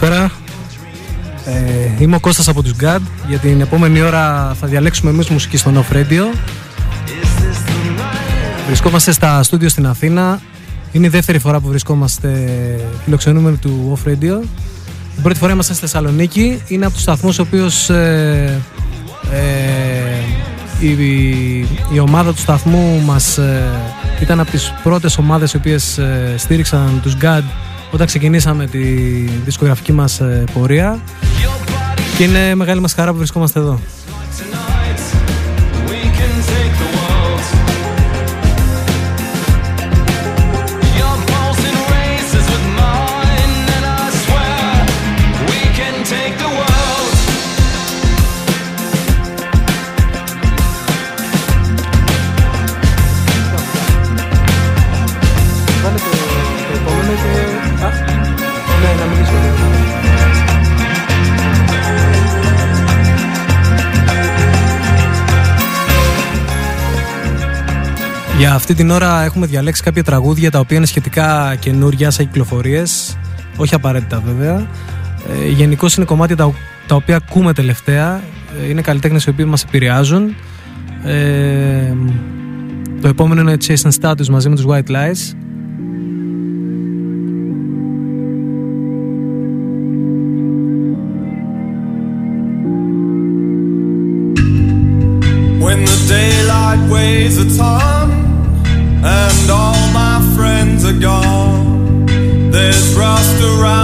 καλησπέρα. Ε, είμαι ο Κώστας από τους GAD. Για την επόμενη ώρα θα διαλέξουμε εμείς μουσική στο Off Radio. Βρισκόμαστε στα στούντιο στην Αθήνα. Είναι η δεύτερη φορά που βρισκόμαστε φιλοξενούμενοι του Off Radio. Την πρώτη φορά είμαστε στη Θεσσαλονίκη. Είναι από τους σταθμούς ο οποίος ε, ε, η, ομάδα του σταθμού μας ε, ήταν από τις πρώτες ομάδες οι οποίες στήριξαν τους GAD όταν ξεκινήσαμε τη δισκογραφική μας ε, πορεία και είναι μεγάλη μας χαρά που βρισκόμαστε εδώ. Αυτή την ώρα έχουμε διαλέξει κάποια τραγούδια τα οποία είναι σχετικά καινούργια σαν κυκλοφορίες. Όχι απαραίτητα βέβαια. Ε, Γενικώς είναι κομμάτια τα, τα, οποία ακούμε τελευταία. Ε, είναι καλλιτέχνες οι οποίοι μας επηρεάζουν. Ε, το επόμενο είναι Chase and Status μαζί με τους White Lies. restaurant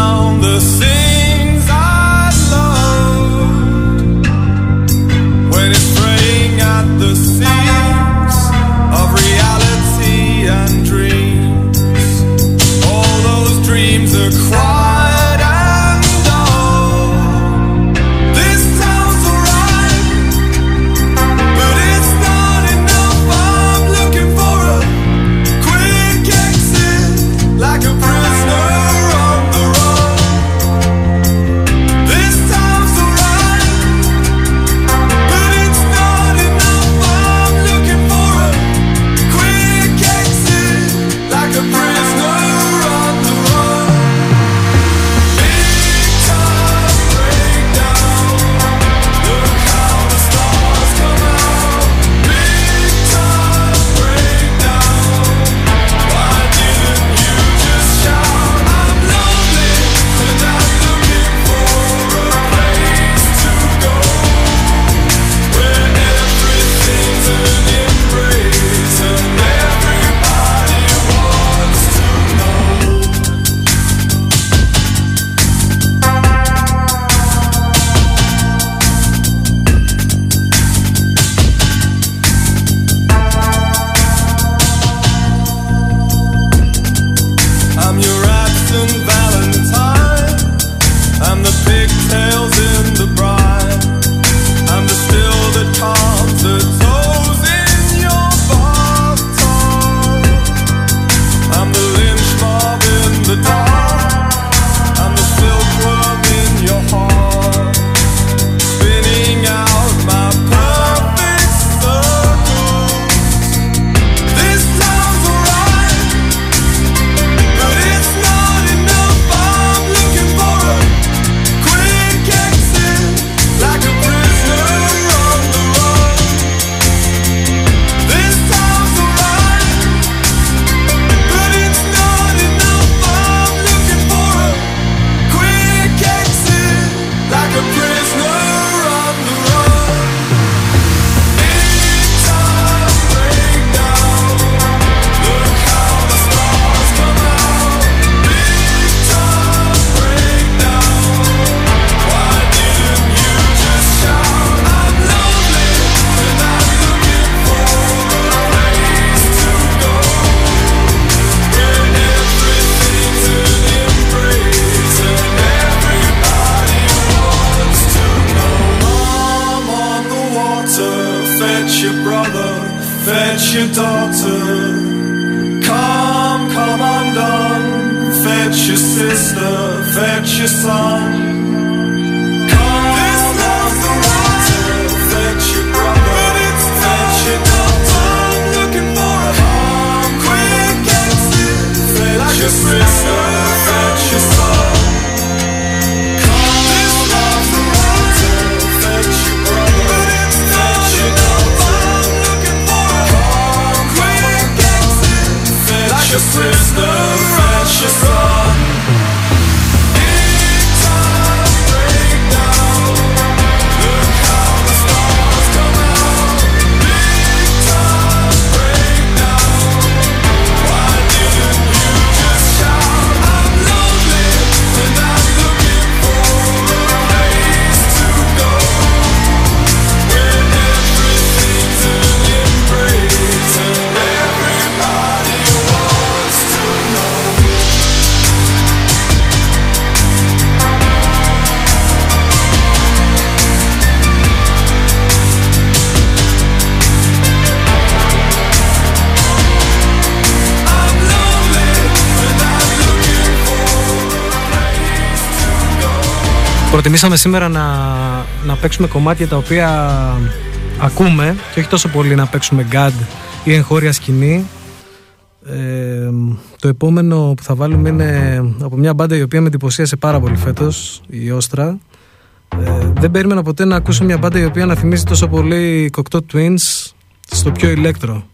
Προτιμήσαμε σήμερα να, να παίξουμε κομμάτια τα οποία ακούμε και όχι τόσο πολύ να παίξουμε γκάντ ή εγχώρια σκηνή. Ε, το επόμενο που θα βάλουμε είναι από μια μπάντα η οποία με εντυπωσίασε πάρα πολύ φέτος, η Όστρα. Ε, δεν περίμενα ποτέ να ακούσω μια μπάντα η οποία να θυμίζει τόσο πολύ Cocteau Twins στο πιο ηλέκτρο.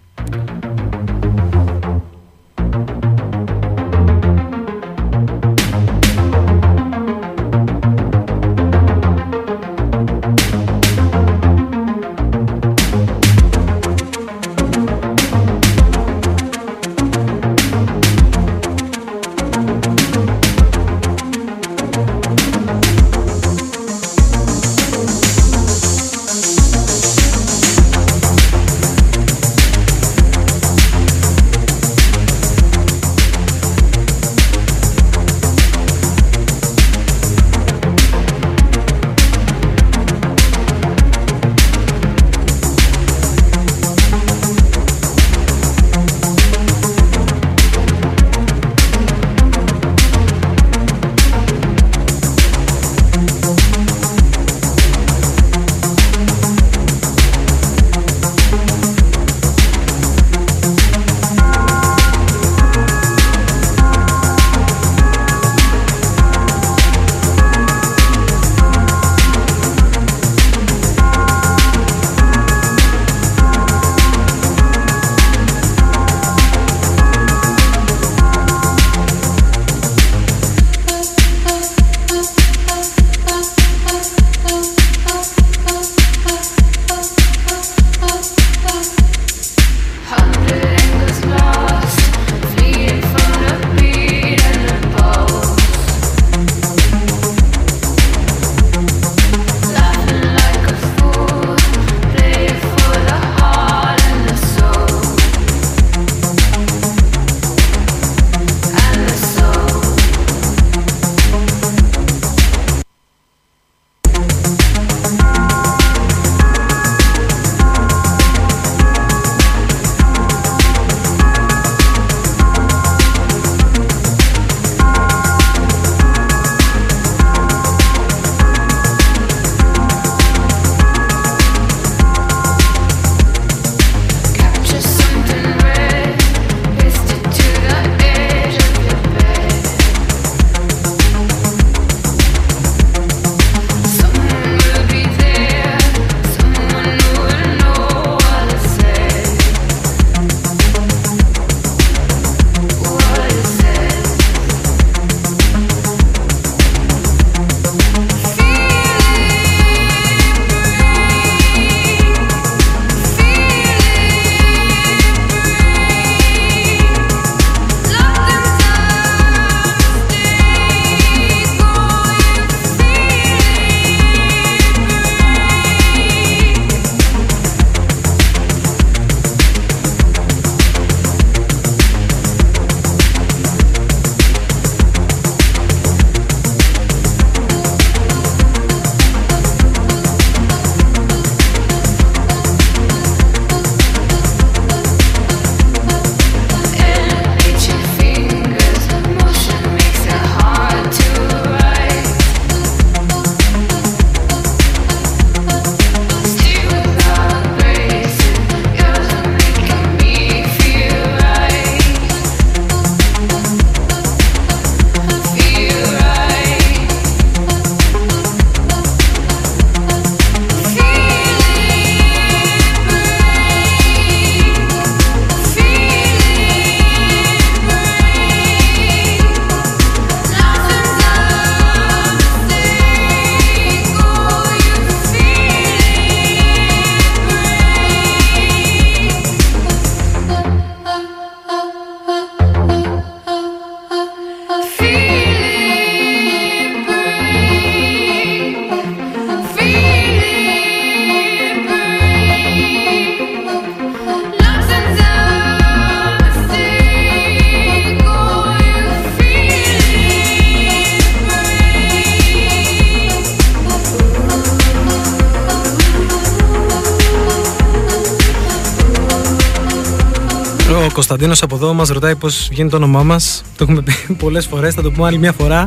Ο Κωνσταντίνος από εδώ μας ρωτάει πώς βγαίνει το όνομά μας. Το έχουμε πει πολλές φορές, θα το πούμε άλλη μια φορά.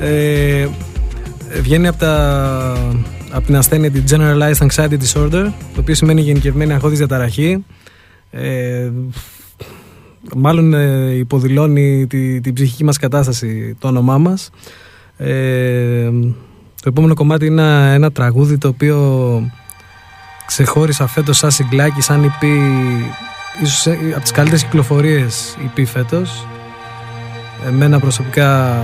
Ε, Ε, Βγαίνει από, τα, από την ασθένεια την Generalized Anxiety Disorder, το οποίο σημαίνει γενικευμένη αγχώδης διαταραχή. Ε, μάλλον ε, υποδηλώνει τη, την ψυχική μας κατάσταση το όνομά μας. Ε, το επόμενο κομμάτι είναι ένα, ένα τραγούδι το οποίο ξεχώρισα φέτος σαν συγκλάκι, σαν EP, ίσως ε, από τις καλύτερες κυκλοφορίες EP φέτος. Εμένα προσωπικά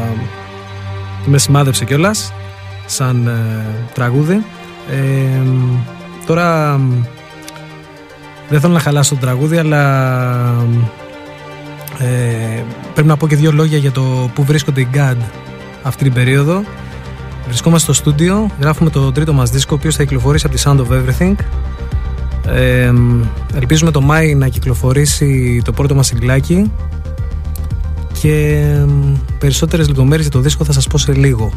με σημάδεψε κιόλας σαν ε, τραγούδι. Ε, τώρα δεν θέλω να χαλάσω το τραγούδι, αλλά ε, πρέπει να πω και δύο λόγια για το που βρίσκονται οι GAD αυτή την περίοδο. Βρισκόμαστε στο στούντιο, γράφουμε το τρίτο μας δίσκο, ο οποίος θα κυκλοφορήσει από τη Sound of Everything. Ε, ελπίζουμε το Μάη να κυκλοφορήσει το πρώτο μας συγκλάκι και ε, περισσότερες λεπτομέρειες για το δίσκο θα σας πω σε λίγο.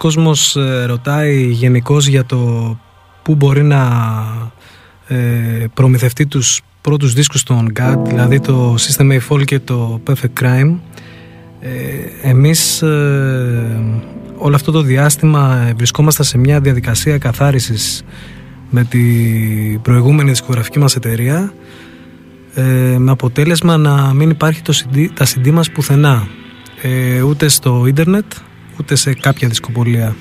Κόσμος ε, ρωτάει γενικώς για το πού μπορεί να ε, προμηθευτεί τους πρώτους δίσκους των GAD, δηλαδή το System A Fall και το Perfect Crime. Ε, εμείς ε, όλο αυτό το διάστημα ε, βρισκόμαστε σε μια διαδικασία καθάρισης με την προηγούμενη δισκογραφική μας εταιρεία ε, με αποτέλεσμα να μην υπάρχει το CD, τα CD μας πουθενά ε, ούτε στο ίντερνετ ούτε σε κάποια δισκοπολία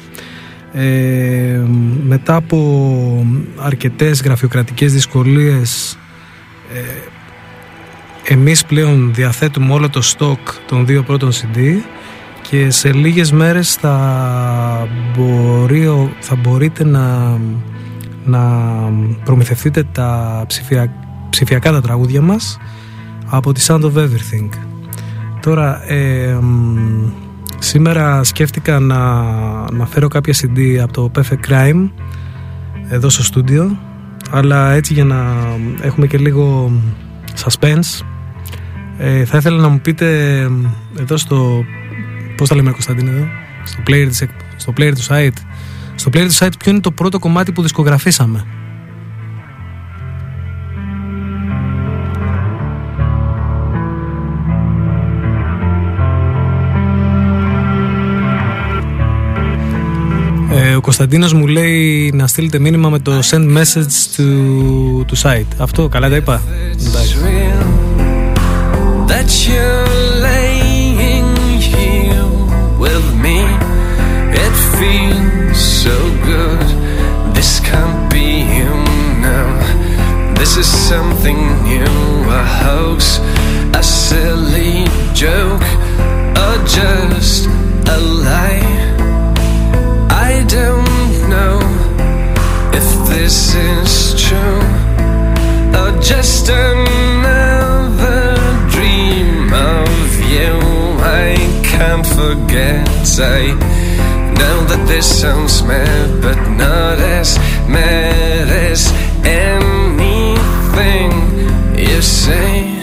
Ε, μετά από αρκετές γραφειοκρατικές δυσκολίες ε, εμείς πλέον διαθέτουμε όλο το στόκ των δύο πρώτων CD και σε λίγες μέρες θα, μπορεί, θα μπορείτε να, να προμηθευτείτε τα ψηφια, ψηφιακά τα τραγούδια μας από τη Sound of Everything. Τώρα, ε, μ, σήμερα σκέφτηκα να, να φέρω κάποια CD από το Perfect Crime εδώ στο στούντιο αλλά έτσι για να έχουμε και λίγο suspense ε, θα ήθελα να μου πείτε ε, εδώ στο πώς τα λέμε Κωνσταντίνε εδώ στο player, της, εκ- στο player του site. Στο player του site ποιο είναι το πρώτο κομμάτι που δισκογραφήσαμε; Ε, ο Κωνσταντίνος μου λέει να στείλετε μήνυμα με το send message του, του site. Αυτό καλά τα είπα. Εντάξει. It's real that you're laying here with me. It feels so good. This can't be you now. This is something new. A hoax, a silly joke, or just a lie. This is true or just another dream of you. I can't forget. I know that this sounds mad, but not as mad as anything you say.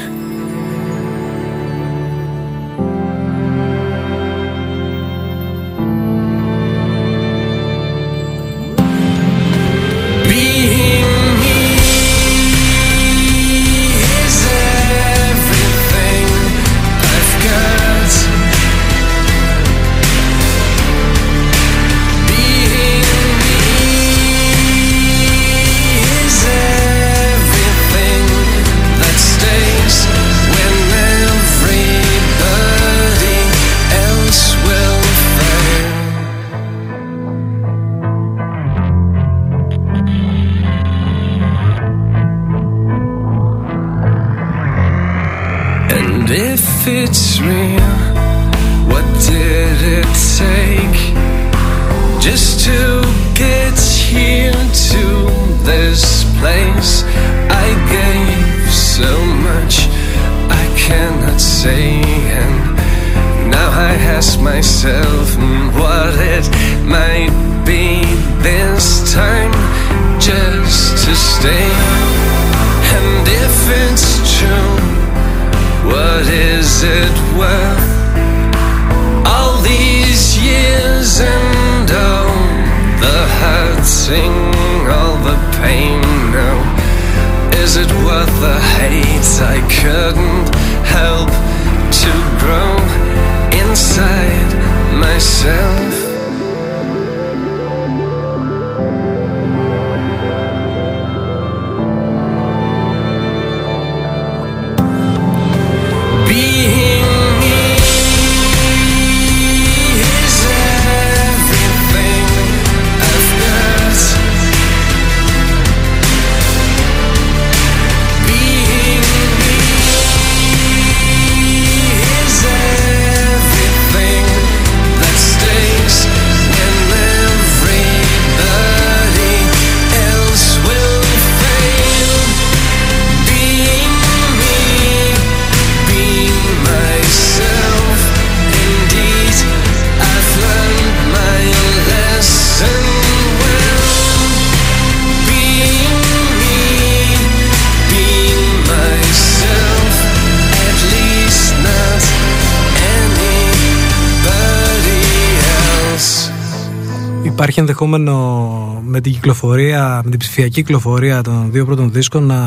Υπάρχει ενδεχόμενο με την κυκλοφορία, με την ψηφιακή κυκλοφορία των δύο πρώτων δίσκων να,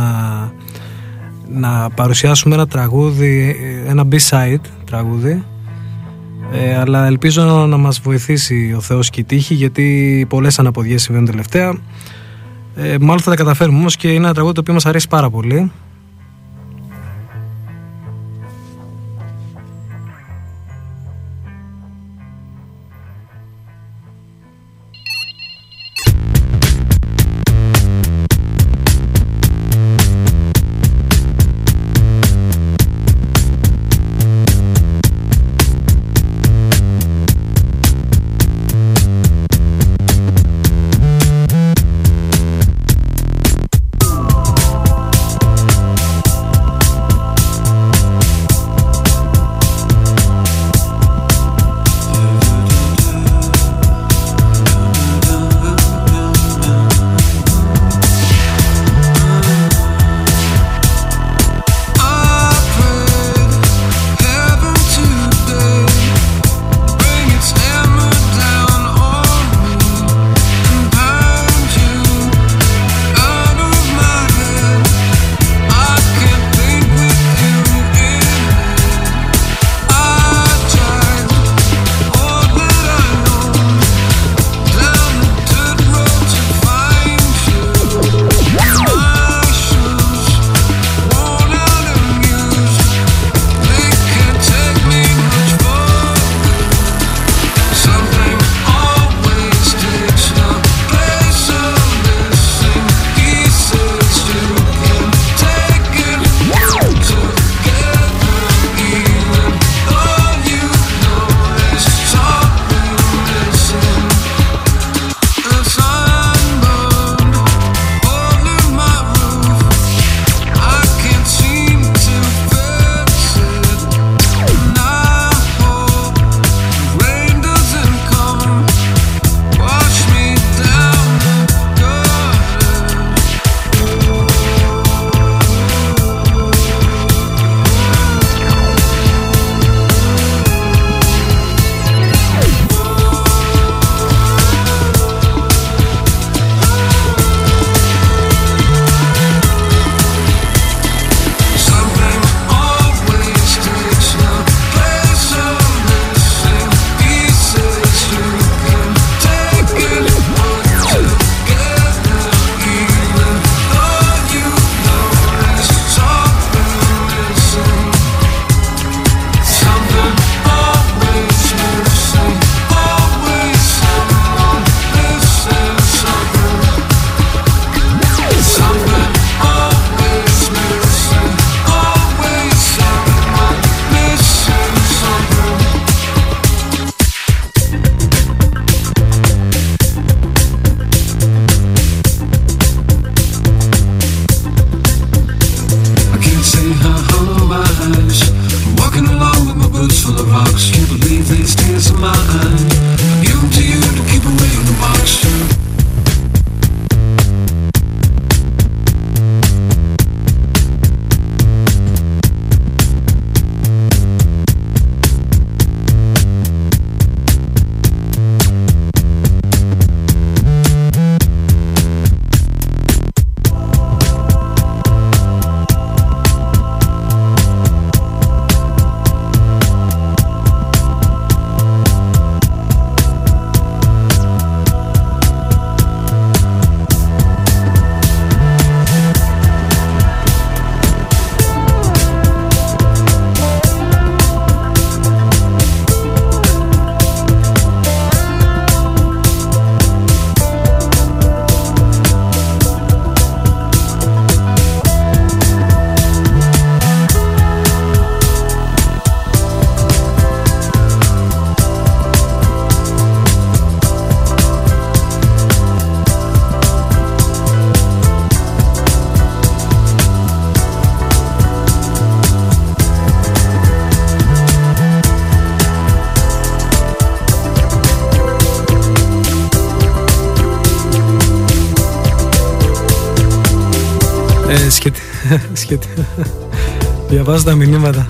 να παρουσιάσουμε ένα τραγούδι, ένα B-side τραγούδι. Ε, αλλά ελπίζω να μας βοηθήσει ο Θεός και η τύχη γιατί πολλές αναποδιές συμβαίνουν τελευταία. Ε, μάλλον θα τα καταφέρουμε όμως και είναι ένα τραγούδι το οποίο μας αρέσει πάρα πολύ σχετι... Διαβάζω τα μηνύματα.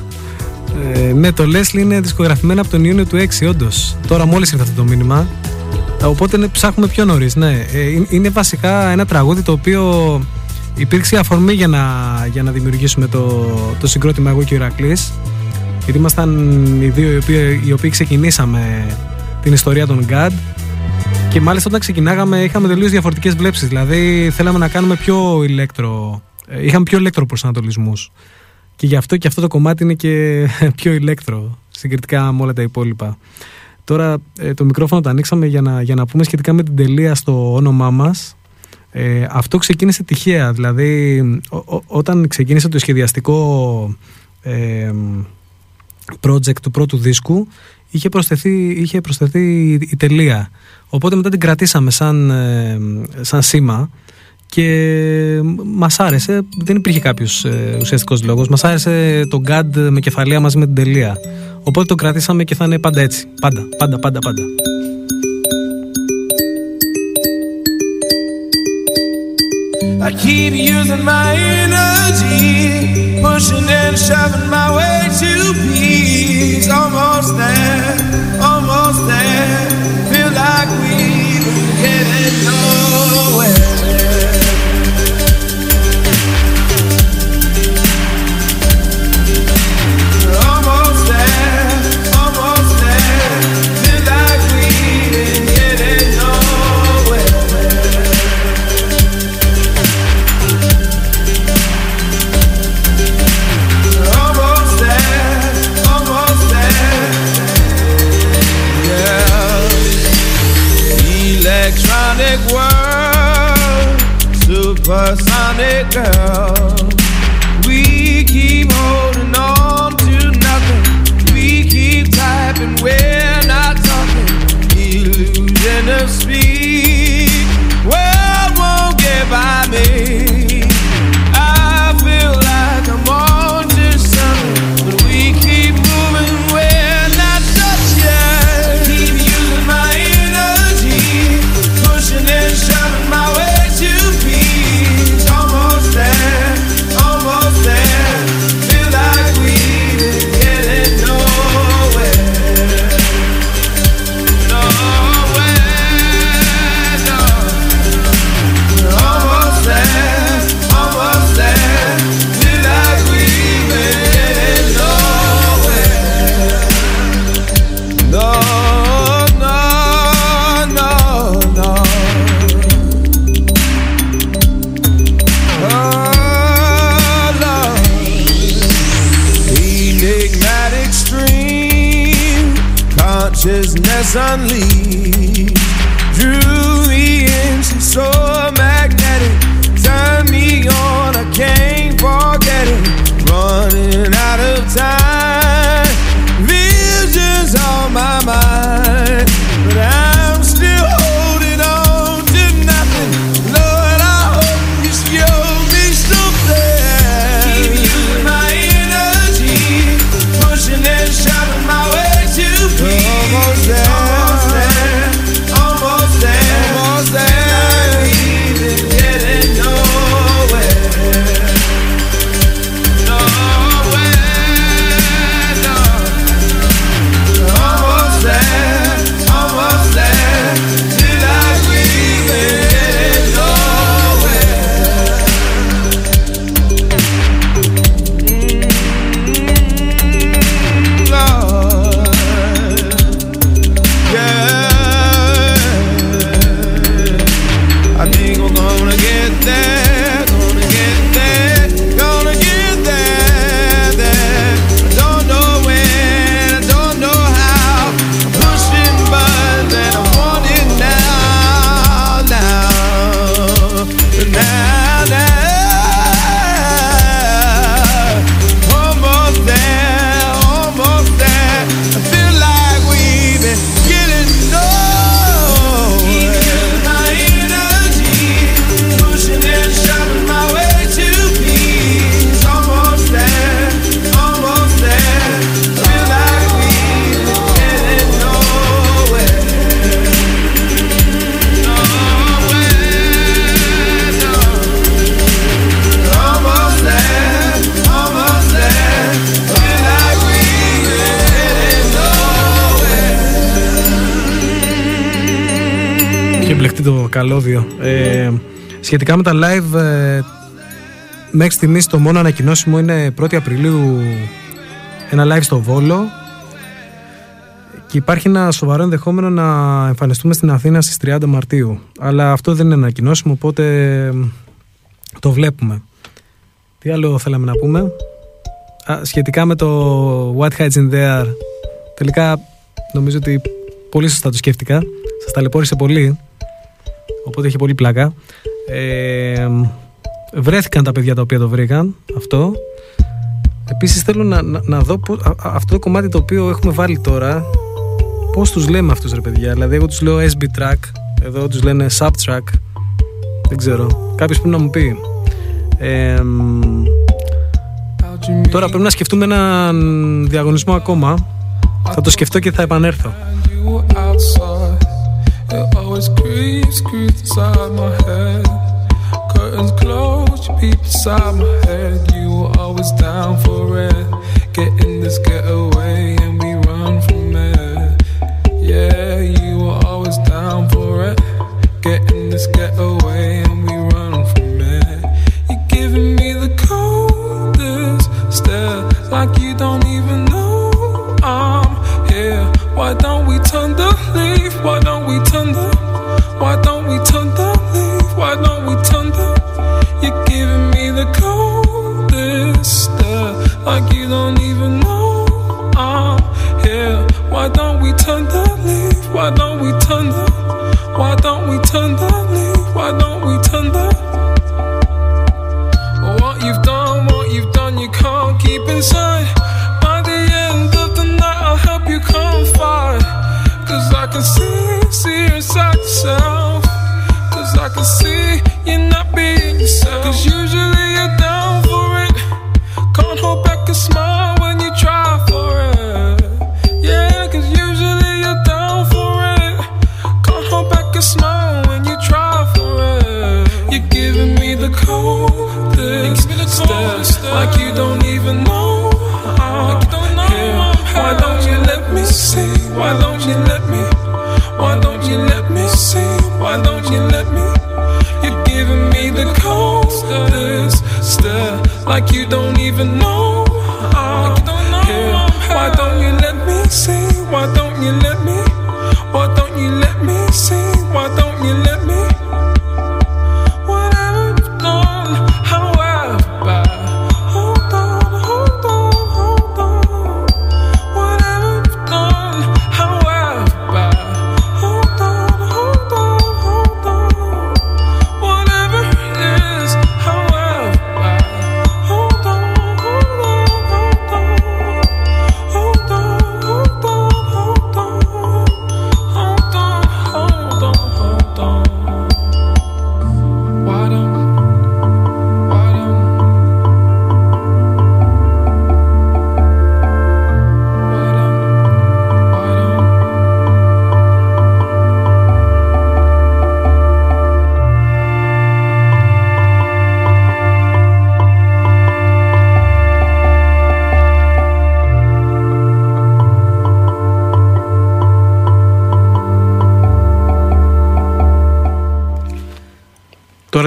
Ε, ναι, το Leslie είναι δισκογραφημένο από τον Ιούνιο του 6, όντως. Τώρα μόλις ήρθε αυτό το μήνυμα. Ε, Οπότε ναι, ψάχνουμε πιο νωρίς. Ναι. Ε, είναι- είναι βασικά ένα τραγούδι το οποίο υπήρξε η αφορμή για να, για να δημιουργήσουμε το, το συγκρότημα εγώ και ο Ηρακλής γιατί ήμασταν οι δύο οι οποίοι, οι οποίοι ξεκινήσαμε την ιστορία των GAD και μάλιστα όταν ξεκινάγαμε είχαμε τελείως διαφορετικές βλέψεις δηλαδή θέλαμε να κάνουμε πιο ηλέκτρο ε, είχαμε πιο ηλέκτρο προσανατολισμούς και γι' αυτό και αυτό το κομμάτι είναι και πιο ηλέκτρο συγκριτικά με όλα τα υπόλοιπα Τώρα ε, το μικρόφωνο το ανοίξαμε για να, για να πούμε σχετικά με την τελεία στο όνομά μας ε, αυτό ξεκίνησε τυχαία. Δηλαδή, ο- ο- όταν ξεκίνησε το σχεδιαστικό ε, project του πρώτου δίσκου, είχε προσθεθεί, είχε προσθεθεί η, η τελεία. Οπότε μετά την κρατήσαμε σαν, ε, σαν σήμα και μας άρεσε, δεν υπήρχε κάποιος ε, ουσιαστικός λόγος, μας άρεσε το GAD με κεφαλαία μαζί με την τελεία. Οπότε το κρατήσαμε και θα είναι πάντα έτσι. Πάντα, πάντα, πάντα, πάντα. I keep using my energy, pushing and shoving my way to peace. Almost there, almost there. Feel like we're getting nowhere. Electronic world, supersonic girl. We keep holding σχετικά με τα live, ε, μέχρι στιγμής το μόνο ανακοινώσιμο είναι 1η Απριλίου ένα live στο Βόλο και υπάρχει ένα σοβαρό ενδεχόμενο να εμφανιστούμε στην Αθήνα στις 30 Μαρτίου. Αλλά αυτό δεν είναι ανακοινώσιμο, οπότε ε, το βλέπουμε. Τι άλλο θέλαμε να πούμε; Α, σχετικά με το What Hides in There, τελικά νομίζω ότι πολύ σωστά το σκέφτηκα. Σας ταλαιπώρησε πολύ, οπότε έχει πολύ πλάκα. Ε, βρέθηκαν τα παιδιά τα οποία το βρήκαν αυτό. Επίσης θέλω να, να, να δω πώς, α- α- αυτό το κομμάτι το οποίο έχουμε βάλει τώρα πώς τους λέμε αυτούς ρε παιδιά. Δηλαδή εγώ τους λέω SB track, εδώ τους λένε sub track. Δεν ξέρω. Κάποιος πρέπει να μου πει. Ε, μ, τώρα πρέπει να σκεφτούμε έναν διαγωνισμό ακόμα. Θα το σκεφτώ και θα επανέλθω. It always creeps, creeps inside my head. Curtains closed, you peep inside my head. You were always down for it. Getting this getaway and we run from it. Yeah, you were always down for it. Getting this getaway and we run from it. You're giving me the coldest stare, like you don't even know I'm here. Why don't Why don't we turn the? Why don't we turn the leaf? Why don't we turn the? You're giving me the coldest stare, like you don't even know I'm here. Why don't we turn the leaf? Why don't we turn the? Why don't we turn the smile when you try for it. You're giving me the coldest stare, like you don't even know. I'm here. Why don't you let me see? Why don't you let me? Why don't you let me see? Why don't you let me? You're giving me the coldest stare, like you don't even know.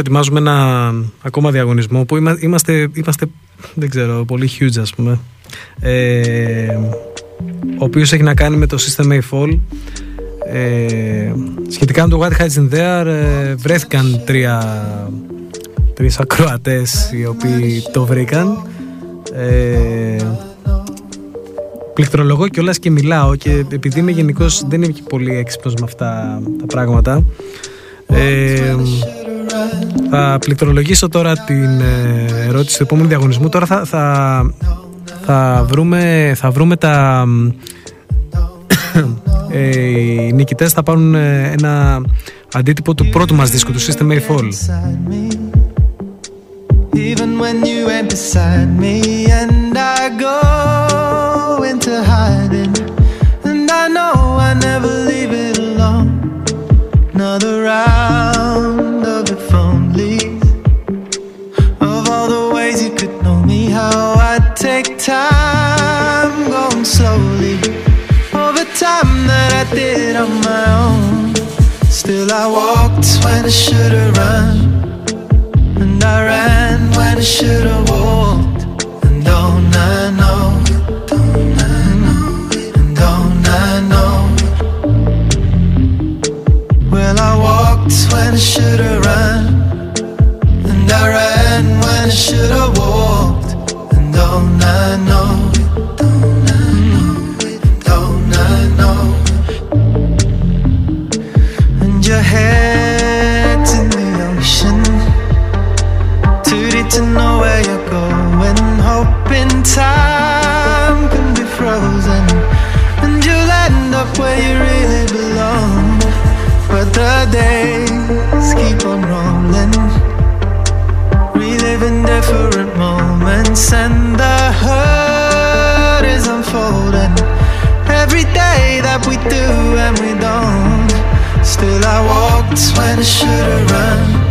Ετοιμάζουμε ένα ακόμα διαγωνισμό που είμα- είμαστε, είμαστε δεν ξέρω, πολύ huge ας πούμε. Ε, ο οποίος έχει να κάνει με το System A Fall. Ε, σχετικά με το What Hides in There ε, βρέθηκαν τρία, τρεις ακροατές οι οποίοι το βρήκαν. Ε, πληκτρολογώ κιόλας και μιλάω και επειδή είμαι γενικώ δεν είμαι και πολύ έξυπνος με αυτά τα πράγματα ε, θα πληκτρολογήσω τώρα την ε, ερώτηση του επόμενου διαγωνισμού. Τώρα θα, θα, θα, βρούμε, θα βρούμε τα... μ, ε, οι νικητές θα πάρουν ε, ένα αντίτυπο του πρώτου μας δίσκου, του System A Fall. beside me. Even when you ain't beside me, and I go did on my own. Still I walked when I should've run, and I ran when I should've walked. And don't I know? Don't I know? And don't I know? Well, I walked when I should've run, and I ran when I should've walked. And don't I know to know where you're going. Hoping time can be frozen, and you'll end up where you really belong. But the days keep on rolling, reliving different moments, and the hurt is unfolding. Every day that we do and we don't. Still, I walked when I should've run,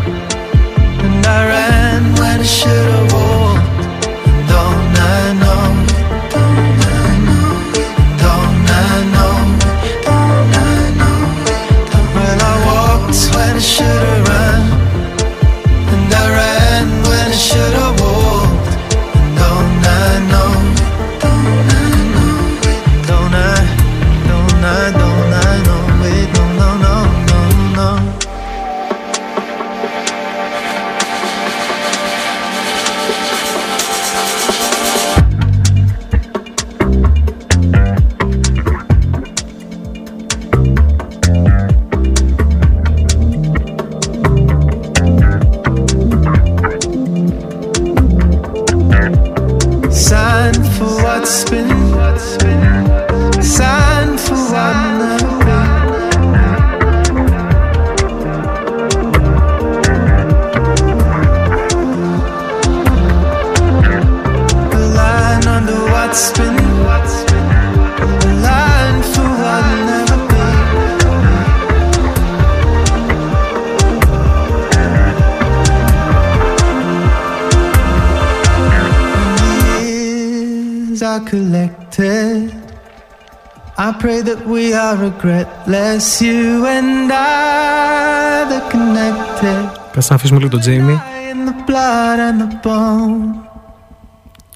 regretless, you and I, the connected. Κάτσε να αφήσουμε λίγο τον Τζέιμι. In the blood and the bone.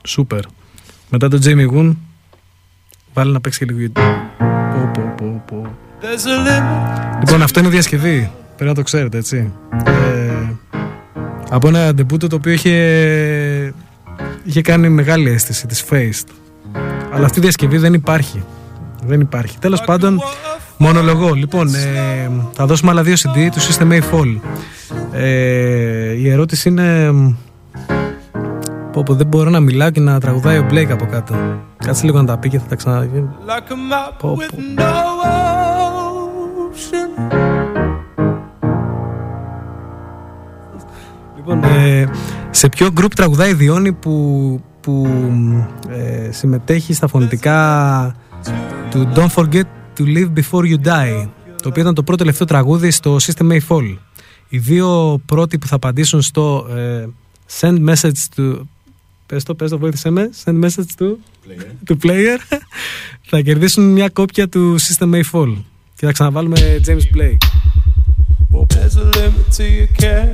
Σούπερ. Μετά τον Τζέιμι Γουν, βάλει να παίξει και λίγο YouTube. Πω, πω, πω, πω. There's a limit. Λοιπόν, αυτό είναι διασκευή. Πρέπει να το ξέρετε, έτσι. Ε, από ένα ντεμπούτο το οποίο είχε, είχε κάνει μεγάλη αίσθηση της Faced. Αλλά αυτή η διασκευή δεν υπάρχει. Δεν υπάρχει. Τέλος πάντων, μονολογώ. Λοιπόν, ε, θα δώσουμε άλλα δύο CD τους System A Fall. Ε, η ερώτηση είναι... Πω, πω, δεν μπορώ να μιλάω και να τραγουδάει ο Blake από κάτω. Κάτσε λίγο να τα πει και θα τα ξανα... Like a map Πω, with πω. no ocean. Λοιπόν, ε, σε ποιο γκρουπ τραγουδάει η Διόνη που, που ε, συμμετέχει στα φωνητικά του Don't Forget to Live Before You Die το οποίο ήταν το πρώτο τελευταίο τραγούδι στο System A Fall. Οι δύο πρώτοι που θα απαντήσουν στο ε, Send Message to Πες το, πες το, βοήθησέ με. Send message to player, to player. θα κερδίσουν μια κόπια του System A Fall. Και θα ξαναβάλουμε James Blake. There's a limit to your care.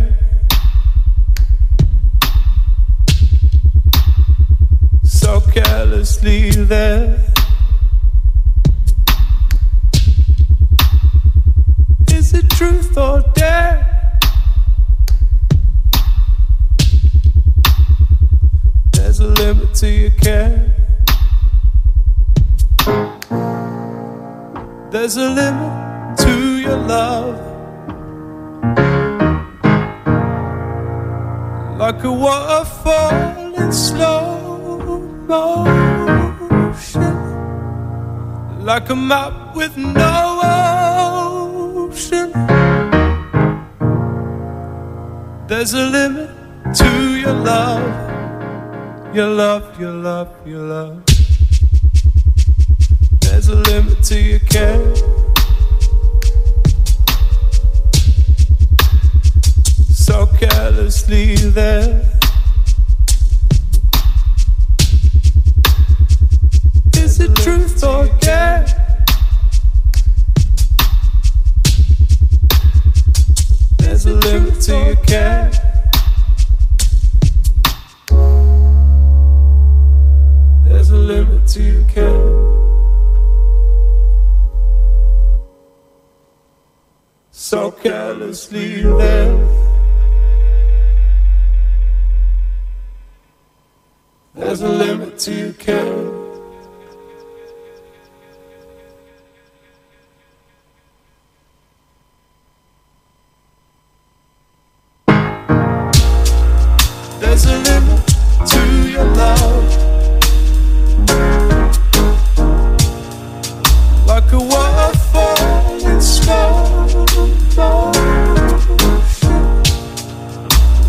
So carelessly there. Truth or dare? There's a limit to your care. There's a limit to your love. like a waterfall in slow motion, like a map with no ocean. There's a limit to your love, your love, your love, your love. There's a limit to your care. so carelessly there. Is it truth or dare? There's a limit to your care. There's a limit to your care. So carelessly there. There's a limit to your care. There's a limit to your love. Like a waterfall slow.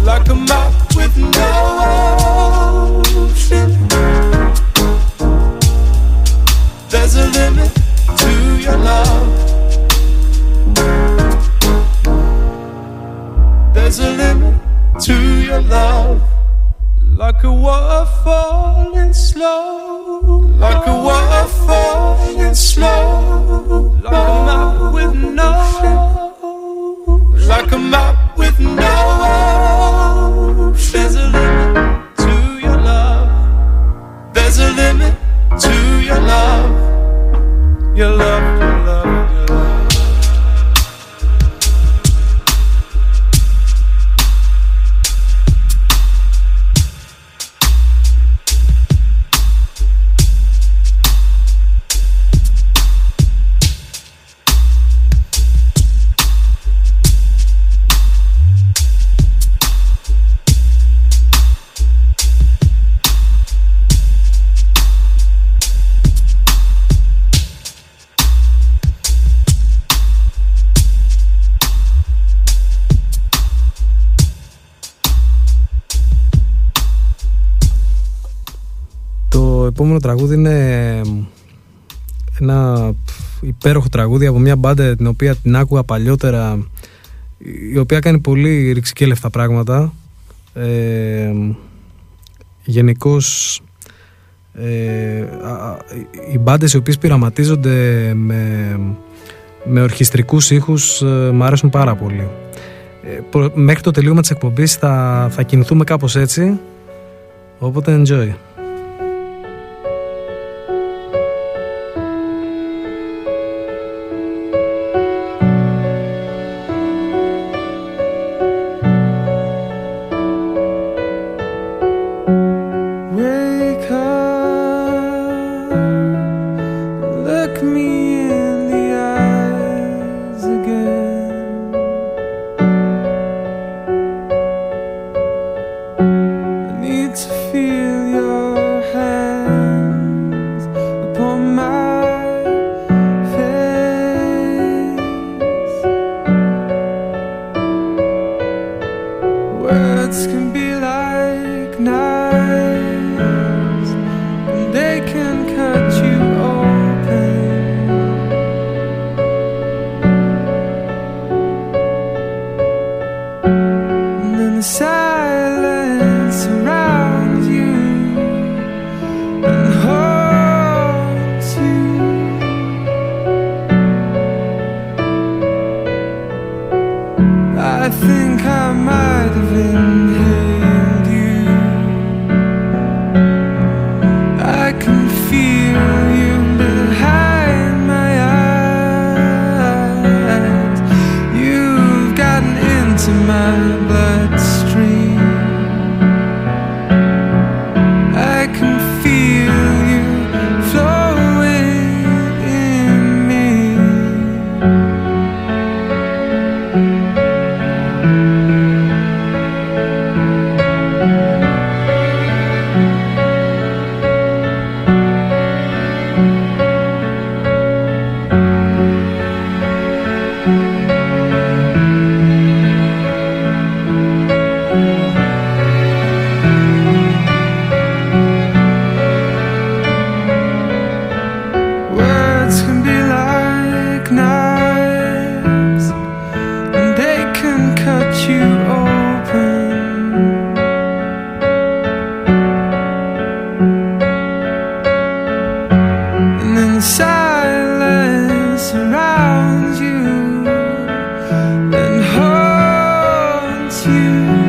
Like a map with no ocean. There's a limit to your love. There's a limit to your love. Like a waterfall in slow. Like a waterfall in slow. Like a map with no. Like a map with no. There's a limit to your love. There's a limit to your love. Your love, your love, επόμενο τραγούδι είναι ένα υπέροχο τραγούδι από μια μπάντα την οποία την άκουγα παλιότερα η οποία κάνει πολύ ρηξικέλευτα πράγματα. Ε, Γενικώς ε, α- α- οι μπάντες οι οποίες πειραματίζονται με, με ορχιστρικούς ήχους ε, μου αρέσουν πάρα πολύ. Ε, προ- μέχρι το τελείωμα της εκπομπής θα, θα κινηθούμε κάπως έτσι. Οπότε enjoy you.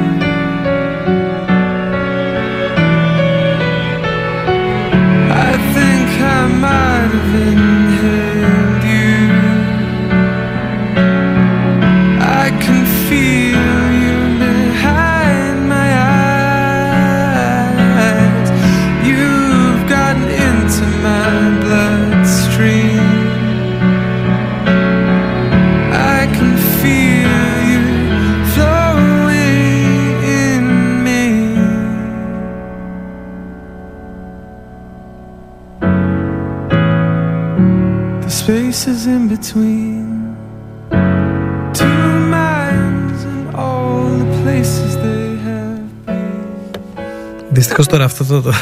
Δυστυχώς τώρα αυτό το, το,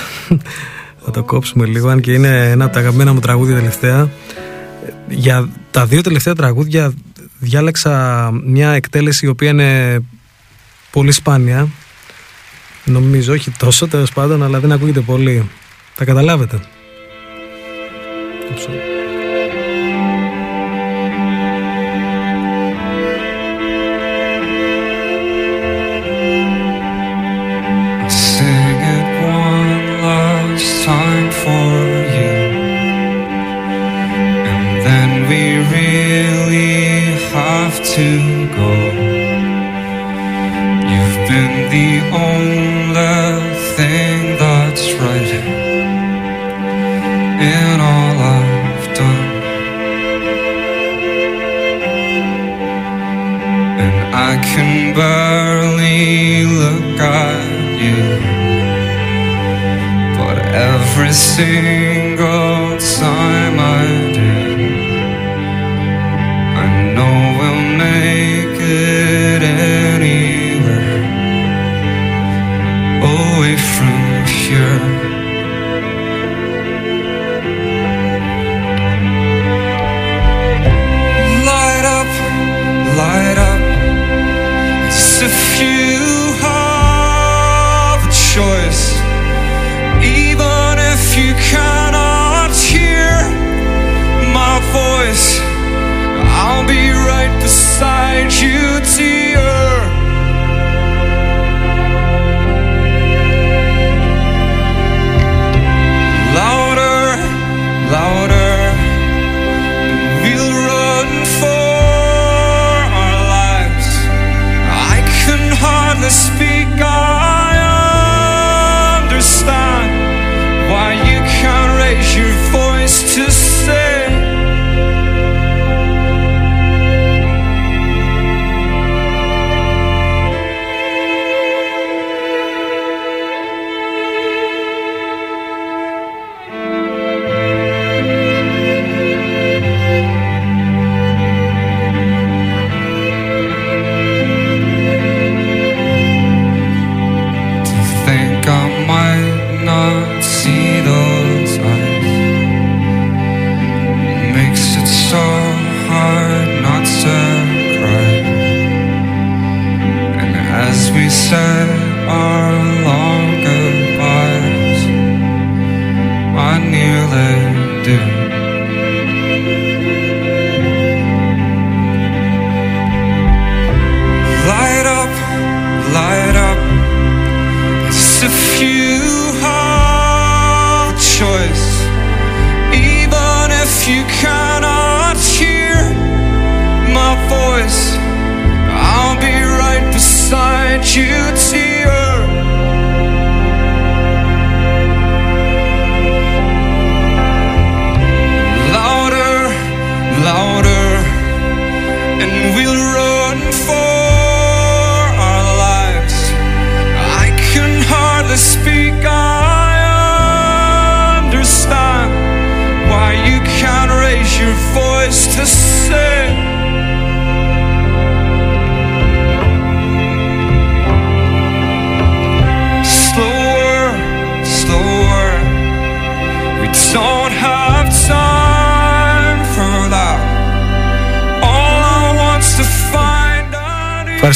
θα το κόψουμε λίγο αν και είναι ένα από τα αγαπημένα μου τραγούδια τελευταία. Για τα δύο τελευταία τραγούδια διάλεξα μια εκτέλεση η οποία είναι πολύ σπάνια. Νομίζω όχι τόσο τέλος πάντων αλλά δεν ακούγεται πολύ. Θα καταλάβετε to go. You've been the only thing that's right in all I've done. And I can barely look at you. But every single time I do, know we'll make it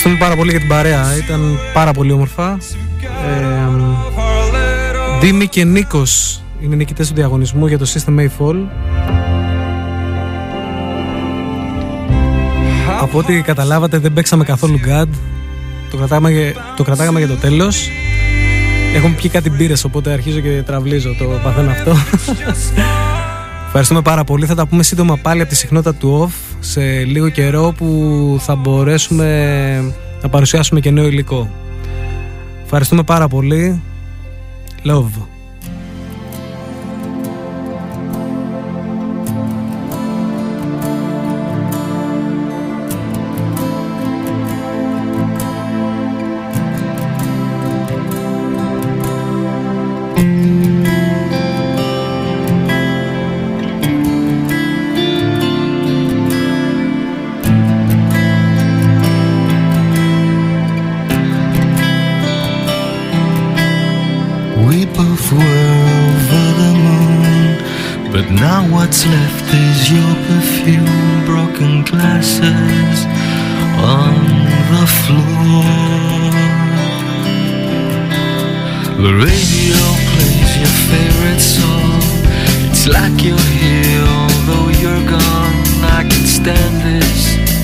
Ευχαριστούμε πάρα πολύ για την παρέα. Ήταν πάρα πολύ όμορφα. Ε, our little Δήμη και Νίκος είναι νικητές του διαγωνισμού για το System A Fall Από ό,τι καταλάβατε δεν παίξαμε καθόλου God Το κρατάγαμε, για- το κρατάγαμε για το τέλος. Έχουμε πιει κάτι μπύρες οπότε αρχίζω και τραβλίζω Το παθαίνω αυτό. Ευχαριστούμε πάρα πολύ. Θα τα πούμε σύντομα πάλι από τη συχνότητα του OFF σε λίγο καιρό που θα μπορέσουμε να παρουσιάσουμε και νέο υλικό. Ευχαριστούμε πάρα πολύ. Love. Is your perfume, broken glasses on the floor. The radio plays your favorite song. It's like you're here, although you're gone. I can stand this.